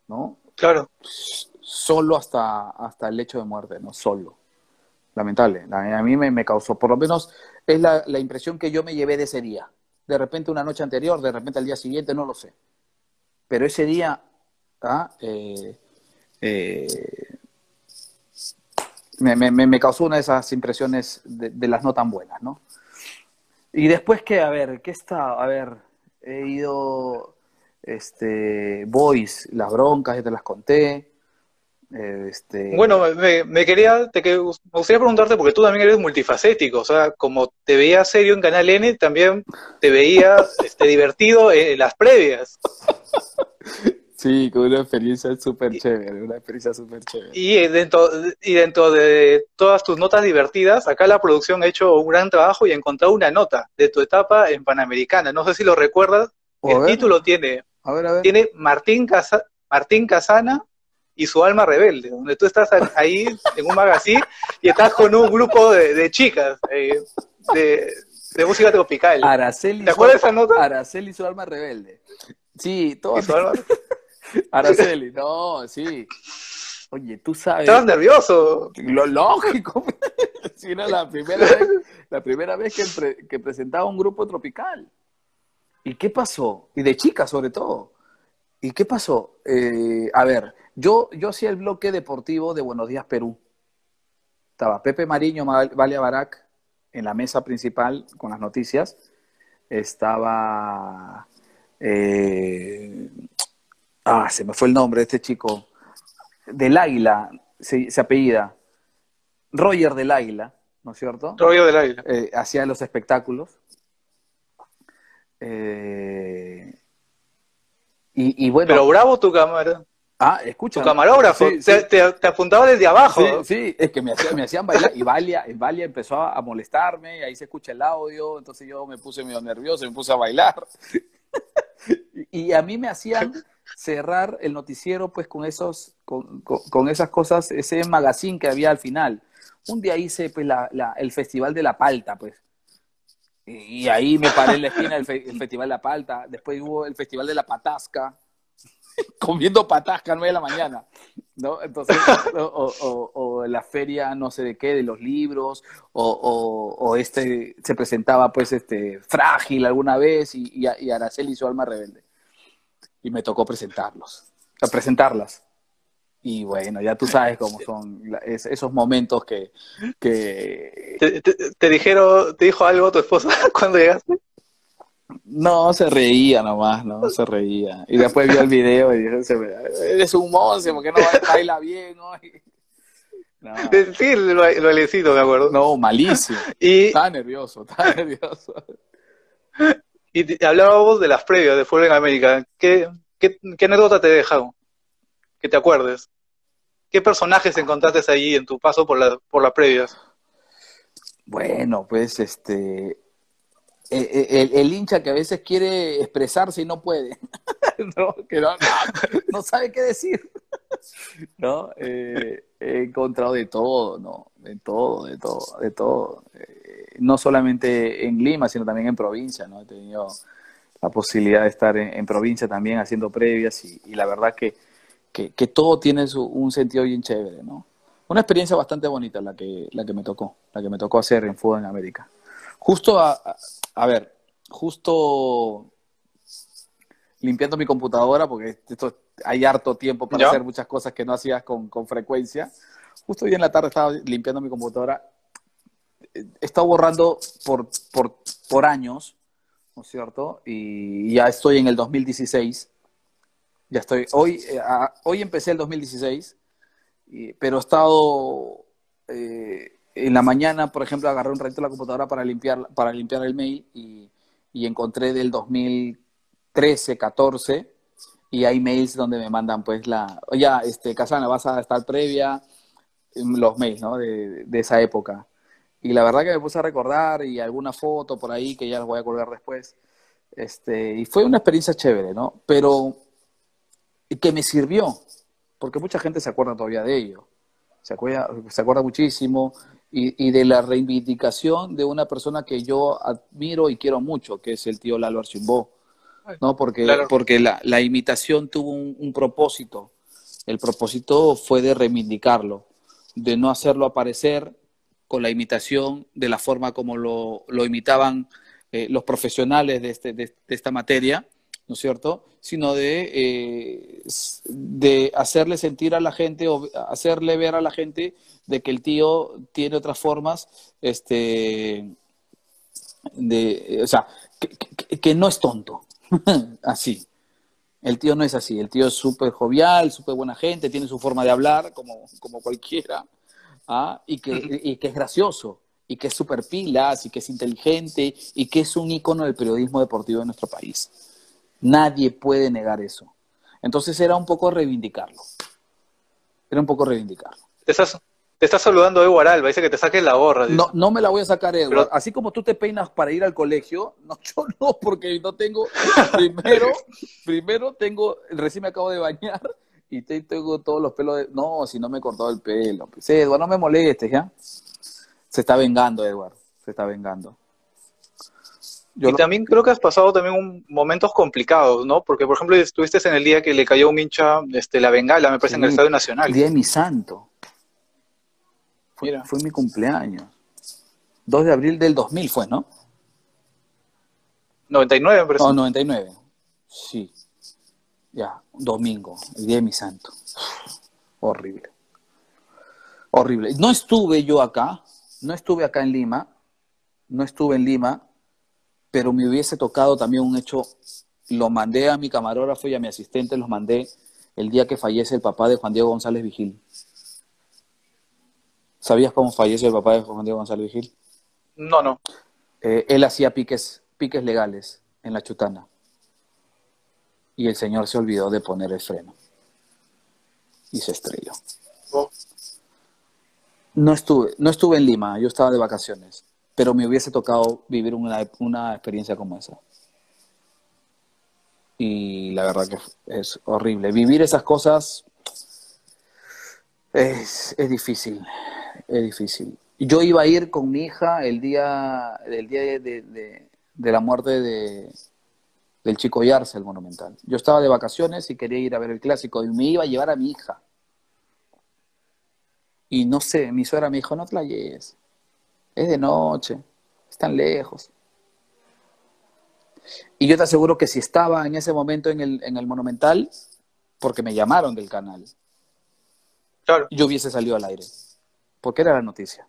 ¿no? Claro. Solo hasta, hasta el hecho de muerte, ¿no? Solo. Lamentable. A a mí me, me causó, por lo menos es la, la impresión que yo me llevé de ese día. De repente una noche anterior, de repente al día siguiente, no lo sé. Pero ese día, ¿ah? Eh, eh, me, causó una de esas impresiones de, de las no tan buenas, ¿no? Y después que, a ver, ¿qué está? A ver, he ido, este, Boys, las broncas, ya te las conté. Eh, Este, Bueno, me, me quería, te, que- me gustaría preguntarte, porque tú también eres multifacético, o sea, como te veía serio en Canal N, también te veía (laughs) este, divertido en las previas. sí, con una experiencia súper chévere, una experiencia súper chévere. Y dentro, y dentro de todas tus notas divertidas, acá la producción ha hecho un gran trabajo y ha encontrado una nota de tu etapa en Panamericana. No sé si lo recuerdas. A El ver. título tiene, A ver, a ver. tiene Martín, Casa- Martín Casana y su alma rebelde, donde tú estás ahí en un magazine y estás con un grupo de, de chicas eh, de, de música tropical. Araceli, ¿Te acuerdas de esa nota? Araceli, su alma rebelde. Sí, todo. Y su alma- (laughs) Araceli, no, sí. Oye, tú sabes. Estabas nervioso. Lo lógico. (laughs) Si era la primera vez, la primera vez que, pre- que presentaba un grupo tropical. ¿Y qué pasó? Y de chicas, sobre todo. ¿Y qué pasó? Eh, a ver, yo, yo hacía el bloque deportivo de Buenos Días Perú. Estaba Pepe Mariño, Valia Barak en la mesa principal con las noticias. Estaba. eh, ah, se me fue el nombre de este chico. Del Águila, se, se apellida. Roger del Águila, ¿no es cierto? Rollo del aire. Eh, hacía los espectáculos. Eh, y, y bueno. Pero bravo tu cámara. Ah, escucha. Tu camarógrafo. Sí, te, sí. te- te apuntaba desde abajo. Sí, sí, es que me hacían, me hacían bailar y Valia, y Valia empezó a molestarme, y ahí se escucha el audio, entonces yo me puse medio nervioso, me puse a bailar. (laughs) y, y a mí me hacían cerrar el noticiero pues con esos, con, con- con esas cosas, ese magazine que había al final. Un día hice pues la, la- el Festival de la Palta, pues. Y, y ahí me paré en la esquina del fe- el Festival de la Palta, después hubo el Festival de la Patasca, (laughs) comiendo patasca a 9 de la mañana, ¿no? Entonces, o, o- o- la feria no sé de qué, de los libros, o, o- este, se presentaba pues este, frágil alguna vez y, y, y Araceli y su alma rebelde. y me tocó presentarlos, a presentarlas. Y bueno, ya tú sabes cómo son esos momentos que... que... ¿Te, dijeron, ¿Te dijo algo tu esposa (laughs) cuando llegaste? No, se reía nomás, no, se reía. Y después vio el video y dijo, eres un monstruo, porque no baila bien hoy? No. Sí, lo, lo me acuerdo. No, malísimo. Y... Estaba nervioso, estaba nervioso. Y hablábamos de las previas de Fútbol en América. ¿Qué, qué, qué anécdota te dejaron? Que te acuerdes. ¿Qué personajes encontraste ahí en tu paso por, la, por las previas? Bueno, pues este. E, e, el, hincha que a veces quiere expresarse y no puede. (laughs) no, que sabe qué decir. (laughs) ¿No? Eh, he encontrado de todo, ¿no? De todo, de todo, de todo. Eh, no solamente en Lima, sino también en provincia, ¿no? He tenido la posibilidad de estar en, provincia también haciendo previas y, la verdad que, que, todo tiene un sentido bien chévere, ¿no? Una experiencia bastante bonita la que, la que me tocó, la que me tocó hacer en Fútbol en América. Justo, a, a, ver, justo limpiando mi computadora, porque esto, hay harto tiempo para hacer muchas cosas que no hacías con, con frecuencia. Justo hoy en la tarde estaba limpiando mi computadora he estado borrando por, por, por años, ¿no es cierto? Y ya estoy en el 2016. Ya estoy, hoy, eh, hoy empecé el 2016, pero he estado eh, en la mañana, por ejemplo, agarré un ratito la computadora para limpiar, para limpiar el mail y, encontré del 2013, 14, y hay mails donde me mandan pues la, ya, este, Casana, vas a estar previa, los mails, ¿no? De, de esa época. Y la verdad que me puse a recordar y alguna foto por ahí que ya las voy a colgar después. Este, y fue una experiencia chévere, ¿no? Pero que me sirvió, porque mucha gente se acuerda todavía de ello. Se acuerda, se acuerda muchísimo y, y de la reivindicación de una persona que yo admiro y quiero mucho, que es el tío Lalo Archimbó. ¿no? Porque, porque la, la, imitación tuvo un, un propósito. El propósito fue de reivindicarlo, de no hacerlo aparecer con la imitación de la forma como lo, lo imitaban eh, los profesionales de, este, de, esta materia, ¿no es cierto? Sino de, eh, de hacerle sentir a la gente o hacerle ver a la gente de que el tío tiene otras formas, este, de, o sea, que, que no es tonto, (laughs) así. El tío no es así, el tío es súper jovial, súper buena gente, tiene su forma de hablar como, como cualquiera, ¿ah? y, que, y que es gracioso, y que es súper pilas, y que es inteligente, y que es un ícono del periodismo deportivo de nuestro país. Nadie puede negar eso. Entonces era un poco reivindicarlo. Era un poco reivindicarlo. Te estás, te estás saludando Edward Alba, dice que te saques la gorra. No, no me la voy a sacar, Edward. Así como tú te peinas para ir al colegio, no, (laughs) yo no, porque no tengo. Primero, (laughs) primero tengo, recién me acabo de bañar y te, tengo todos los pelos de... No, si no me he cortado el pelo. Pues, Edward, no me molestes, ¿ya? Se está vengando, Edward. Se está vengando. Y también creo que has pasado también un, momentos complicados, ¿no? Porque, por ejemplo, estuviste en el día que le cayó un hincha este, la bengala, me parece, en el Estadio Nacional. El día de mi santo. Fue, fue mi cumpleaños. 2 de abril del 2000 fue, ¿no? 99, me parece. No, 99. Sí. Ya, domingo, el día de mi santo. Horrible. Horrible. No estuve yo acá, no estuve acá en Lima, no estuve en Lima, pero me hubiese tocado también un hecho, lo mandé a mi camarógrafo y a mi asistente, los mandé el día que fallece el papá de Juan Diego González Vigil. ¿Sabías cómo falleció el papá de Juan Diego González Vigil? No, no. Eh, él hacía piques, piques legales en la chutana y el señor se olvidó de poner el freno y se estrelló. Oh. No, estuve, no estuve en Lima, yo estaba de vacaciones, pero me hubiese tocado vivir una, una experiencia como esa. Y la verdad que es horrible. Vivir esas cosas es, es difícil, es difícil. Yo iba a ir con mi hija el día, el día de la muerte de, del Chico Yarse, el Monumental. Yo estaba de vacaciones y quería ir a ver el clásico y me iba a llevar a mi hija. Y no sé, mi suegra me dijo, no te la lleves. Es de noche, están lejos. Y yo te aseguro que si estaba en ese momento en el, en el Monumental, porque me llamaron del canal, Claro. yo hubiese salido al aire, porque era la noticia.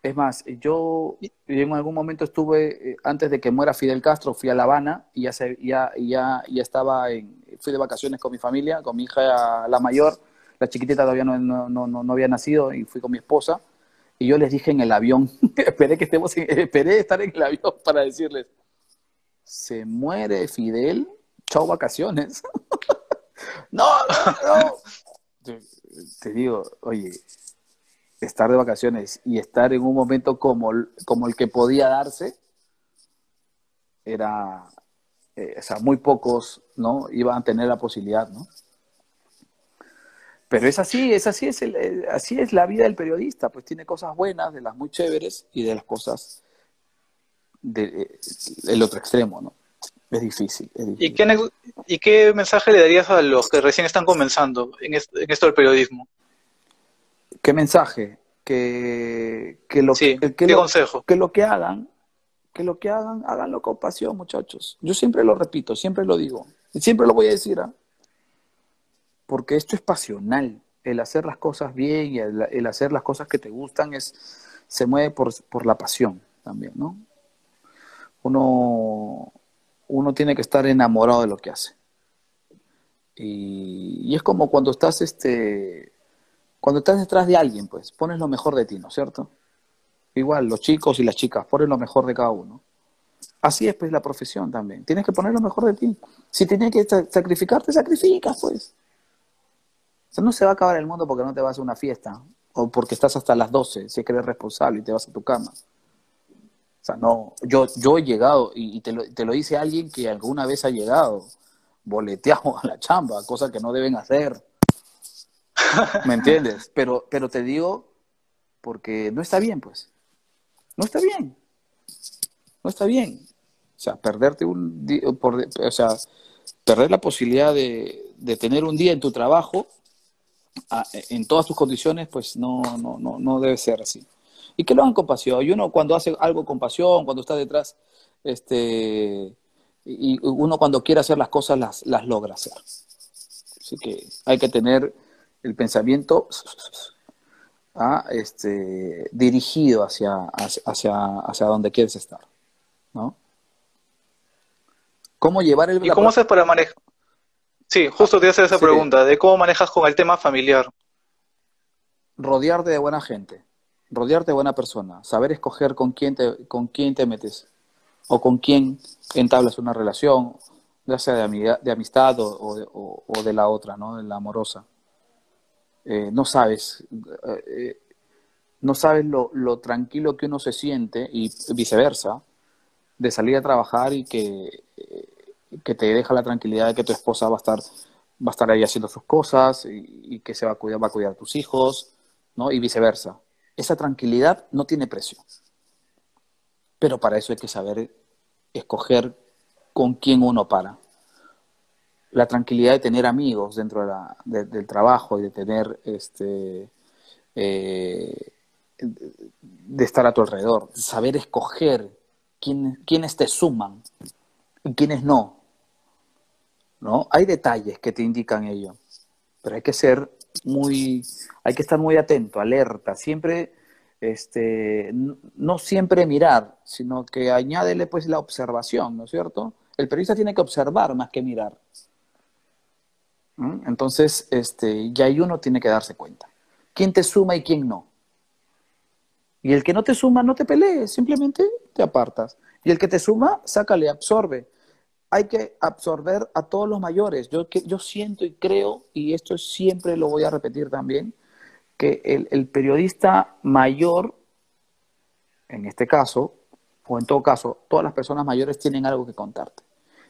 Es más, yo en algún momento estuve, eh, antes de que muera Fidel Castro, fui a La Habana y ya, se- ya, ya, ya estaba en, fui de vacaciones con mi familia, con mi hija la mayor, la chiquitita todavía no, no, no, no- no había nacido y fui con mi esposa y yo les dije en el avión, (laughs) esperé que estemos, en- esperé estar en el avión (laughs) para decirles, se muere Fidel, chao vacaciones. (laughs) no, no, no. Te, digo, oye, estar de vacaciones y estar en un momento como, como el que podía darse, era, eh, o sea, muy pocos, ¿no? Iban a tener la posibilidad, ¿no? Pero es así, es así, es el- eh, así es la vida del periodista, pues tiene cosas buenas, de las muy chéveres y de las cosas del otro extremo, ¿no? Es difícil, es ¿Y difícil. qué, ane- ¿Y qué mensaje le darías a los que recién están comenzando en, est- en esto del periodismo? ¿Qué mensaje? Que, que lo Sí, que, ¿qué lo- consejo? que lo que hagan, que lo que hagan, háganlo con pasión, muchachos. Yo siempre lo repito, siempre lo digo, y siempre lo voy a decir, ¿ah? Porque esto es pasional. El hacer las cosas bien y el, hacer las cosas que te gustan es se mueve por, por la pasión también, ¿no? Uno, uno tiene que estar enamorado de lo que hace. Y, y es como cuando estás, este, cuando estás detrás de alguien, pues pones lo mejor de ti, ¿no es cierto? Igual, los chicos y las chicas ponen lo mejor de cada uno. Así es, pues, la profesión también. Tienes que poner lo mejor de ti. Si tienes que sa- sacrificarte, sacrificas, pues. O sea, no se va a acabar el mundo porque no te vas a una fiesta o porque estás hasta las 12, si es que eres responsable y te vas a tu cama. O sea, no, yo, yo he llegado, y, y te, lo, te lo dice alguien que alguna vez ha llegado, boleteado a la chamba, cosa que no deben hacer. ¿Me entiendes? (laughs) Pero, pero te digo, porque no está bien, pues. No está bien. No está bien. O sea, perderte un día, por, o sea, perder la posibilidad de, de tener un día en tu trabajo en todas tus condiciones, pues no, no, no, no debe ser así. Y que lo hagan con pasión. Y uno cuando hace algo con pasión, cuando está detrás, este, y uno cuando quiere hacer las cosas las, las logra hacer. Así que hay que tener el pensamiento ah, este, dirigido hacia, hacia, hacia, hacia donde quieres estar. ¿no? ¿Cómo llevar el... ¿Y cómo haces para manejar? Sí, justo te hacer esa Sí. pregunta, de cómo manejas con el tema familiar. rodearte de buena gente, rodearte de buena persona, saber escoger con quién te, con quién te metes o con quién entablas una relación, ya sea de, amiga- de amistad o, o de, o- de la otra, ¿no? De la amorosa. Eh, no sabes, eh, eh, no sabes lo, lo tranquilo que uno se siente y viceversa, de salir a trabajar y que, que te deja la tranquilidad de que tu esposa va a estar, va a estar ahí haciendo sus cosas y, que se va a cuidar, va a cuidar a tus hijos, ¿no? Y viceversa. Esa tranquilidad no tiene precio. Pero para eso hay que saber escoger con quién uno para. La tranquilidad de tener amigos dentro de la- de- del trabajo y de tener este eh, de estar a tu alrededor, saber escoger quién, quiénes te suman y quiénes no. ¿No? Hay detalles que te indican ello, pero hay que ser muy, hay que estar muy atento, alerta, siempre, este, no siempre mirar, sino que añádele pues la observación, ¿no es cierto? El periodista tiene que observar más que mirar. Entonces, este, ya ahí uno tiene que darse cuenta. ¿Quién te suma y quién no? Y el que no te suma, no te pelees, simplemente te apartas. Y el que te suma, sácale, absorbe. Hay que absorber a todos los mayores. Yo, que, yo siento y creo, y esto siempre lo voy a repetir también, que el, el periodista mayor, en este caso, o en todo caso, todas las personas mayores tienen algo que contarte,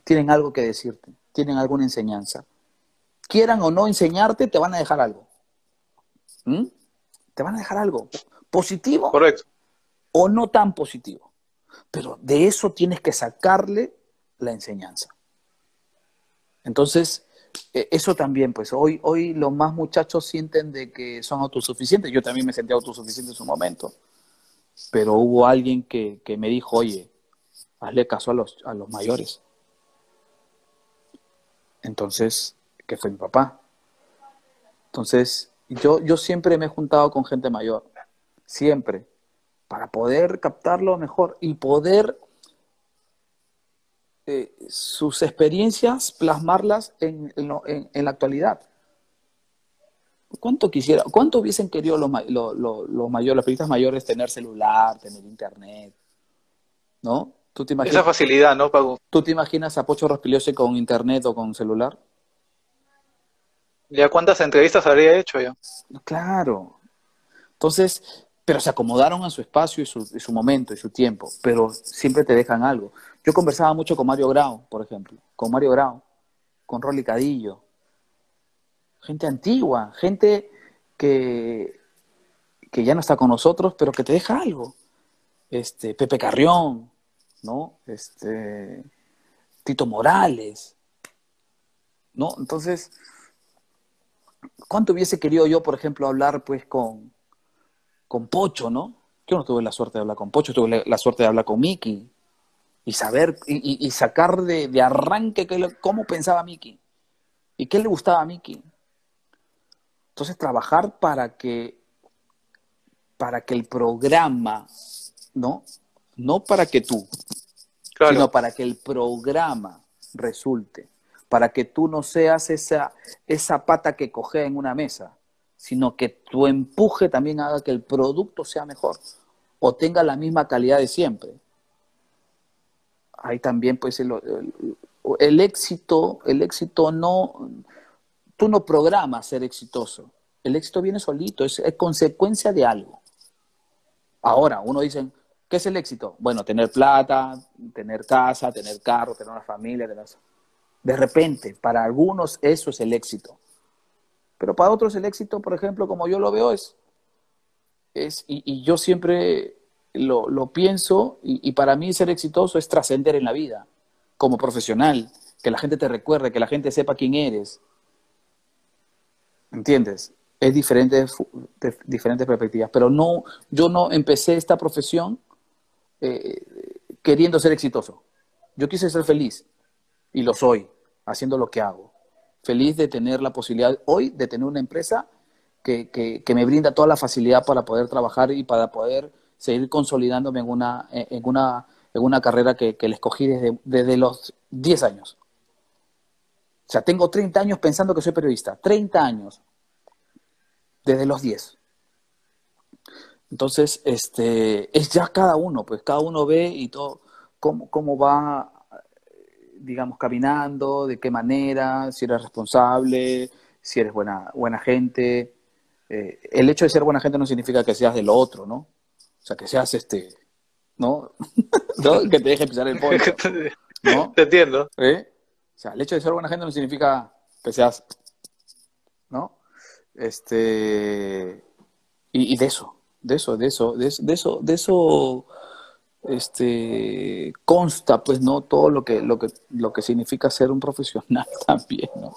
tienen algo que decirte, tienen alguna enseñanza. Quieran o no enseñarte, te van a dejar algo. ¿Mm? Te van a dejar algo positivo Correcto. o no tan positivo. Pero de eso tienes que sacarle la enseñanza. Entonces, eh, eso también, pues hoy, hoy los más muchachos sienten de que son autosuficientes. Yo también me sentía autosuficiente en su momento. Pero hubo alguien que, que me dijo, oye, hazle caso a los, a los mayores. Entonces, ¿qué fue mi papá? Entonces, yo, yo siempre me he juntado con gente mayor, siempre, para poder captarlo mejor y poder eh, sus experiencias plasmarlas en, en, la actualidad. ¿Cuánto quisiera, cuánto hubiesen querido los, los, mayores, los periodistas mayores tener celular, tener internet? ¿No? ¿Tú te imaginas, Esa facilidad, ¿no, Pago? ¿Tú te imaginas a Pocho con internet o con celular? ¿Ya cuántas entrevistas habría hecho ya? Claro. Entonces, pero se acomodaron a su espacio y su, su, momento y su tiempo, pero siempre te dejan algo. Yo conversaba mucho con Mario Grau, por ejemplo, con Mario Grau, con Rolly Cadillo, gente antigua, gente que, que ya no está con nosotros, pero que te deja algo. Este, Pepe Carrión, ¿no? Este, Tito Morales, ¿no? Entonces, ¿cuánto hubiese querido yo, por ejemplo, hablar pues con, con Pocho, ¿no? Yo no tuve la suerte de hablar con Pocho, tuve la suerte de hablar con Miki y saber y, sacar de, arranque cómo pensaba Miki y qué le gustaba a Miki. Entonces trabajar para que para que el programa, ¿no? No para que tú, sino para que el programa resulte, para que tú no seas esa, esa pata que coge en una mesa, sino que tu empuje también haga que el producto sea mejor o tenga la misma calidad de siempre. Ahí también pues el, éxito, el éxito no, tú no programas ser exitoso, el éxito viene solito, es, consecuencia de algo. Ahora, uno dice, ¿qué es el éxito? Bueno, tener plata, tener casa, tener carro, tener una familia, tener... De repente, para algunos eso es el éxito. Pero para otros el éxito, por ejemplo, como yo lo veo, es, es y, yo siempre lo, pienso, y, para mí ser exitoso es trascender en la vida, como profesional, que la gente te recuerde, que la gente sepa quién eres. ¿Entiendes? Es diferente, de diferentes perspectivas, pero no, yo no empecé esta profesión eh, queriendo ser exitoso. Yo quise ser feliz y lo soy, haciendo lo que hago feliz de tener la posibilidad hoy de tener una empresa que, que, me brinda toda la facilidad para poder trabajar y para poder seguir consolidándome en una, en una, en una carrera que, que le escogí desde, desde los 10 años. O sea, tengo 30 años pensando que soy periodista. 30 años. Desde los 10. Entonces, este, es ya cada uno, pues cada uno ve y todo, cómo, cómo va digamos, caminando, de qué manera, si eres responsable, si eres buena, buena gente. Eh, el hecho de ser buena gente no significa que seas del otro, ¿no? O sea, que seas este, ¿no? (laughs) Que te deje pisar el pollo, ¿no? (laughs) Te entiendo. ¿Eh? O sea, el hecho de ser buena gente no significa que seas, ¿no? Este, y, y de eso, de eso, de eso, de eso, de eso, de eso este consta pues no todo lo que lo que lo que significa ser un profesional (laughs) también, ¿no?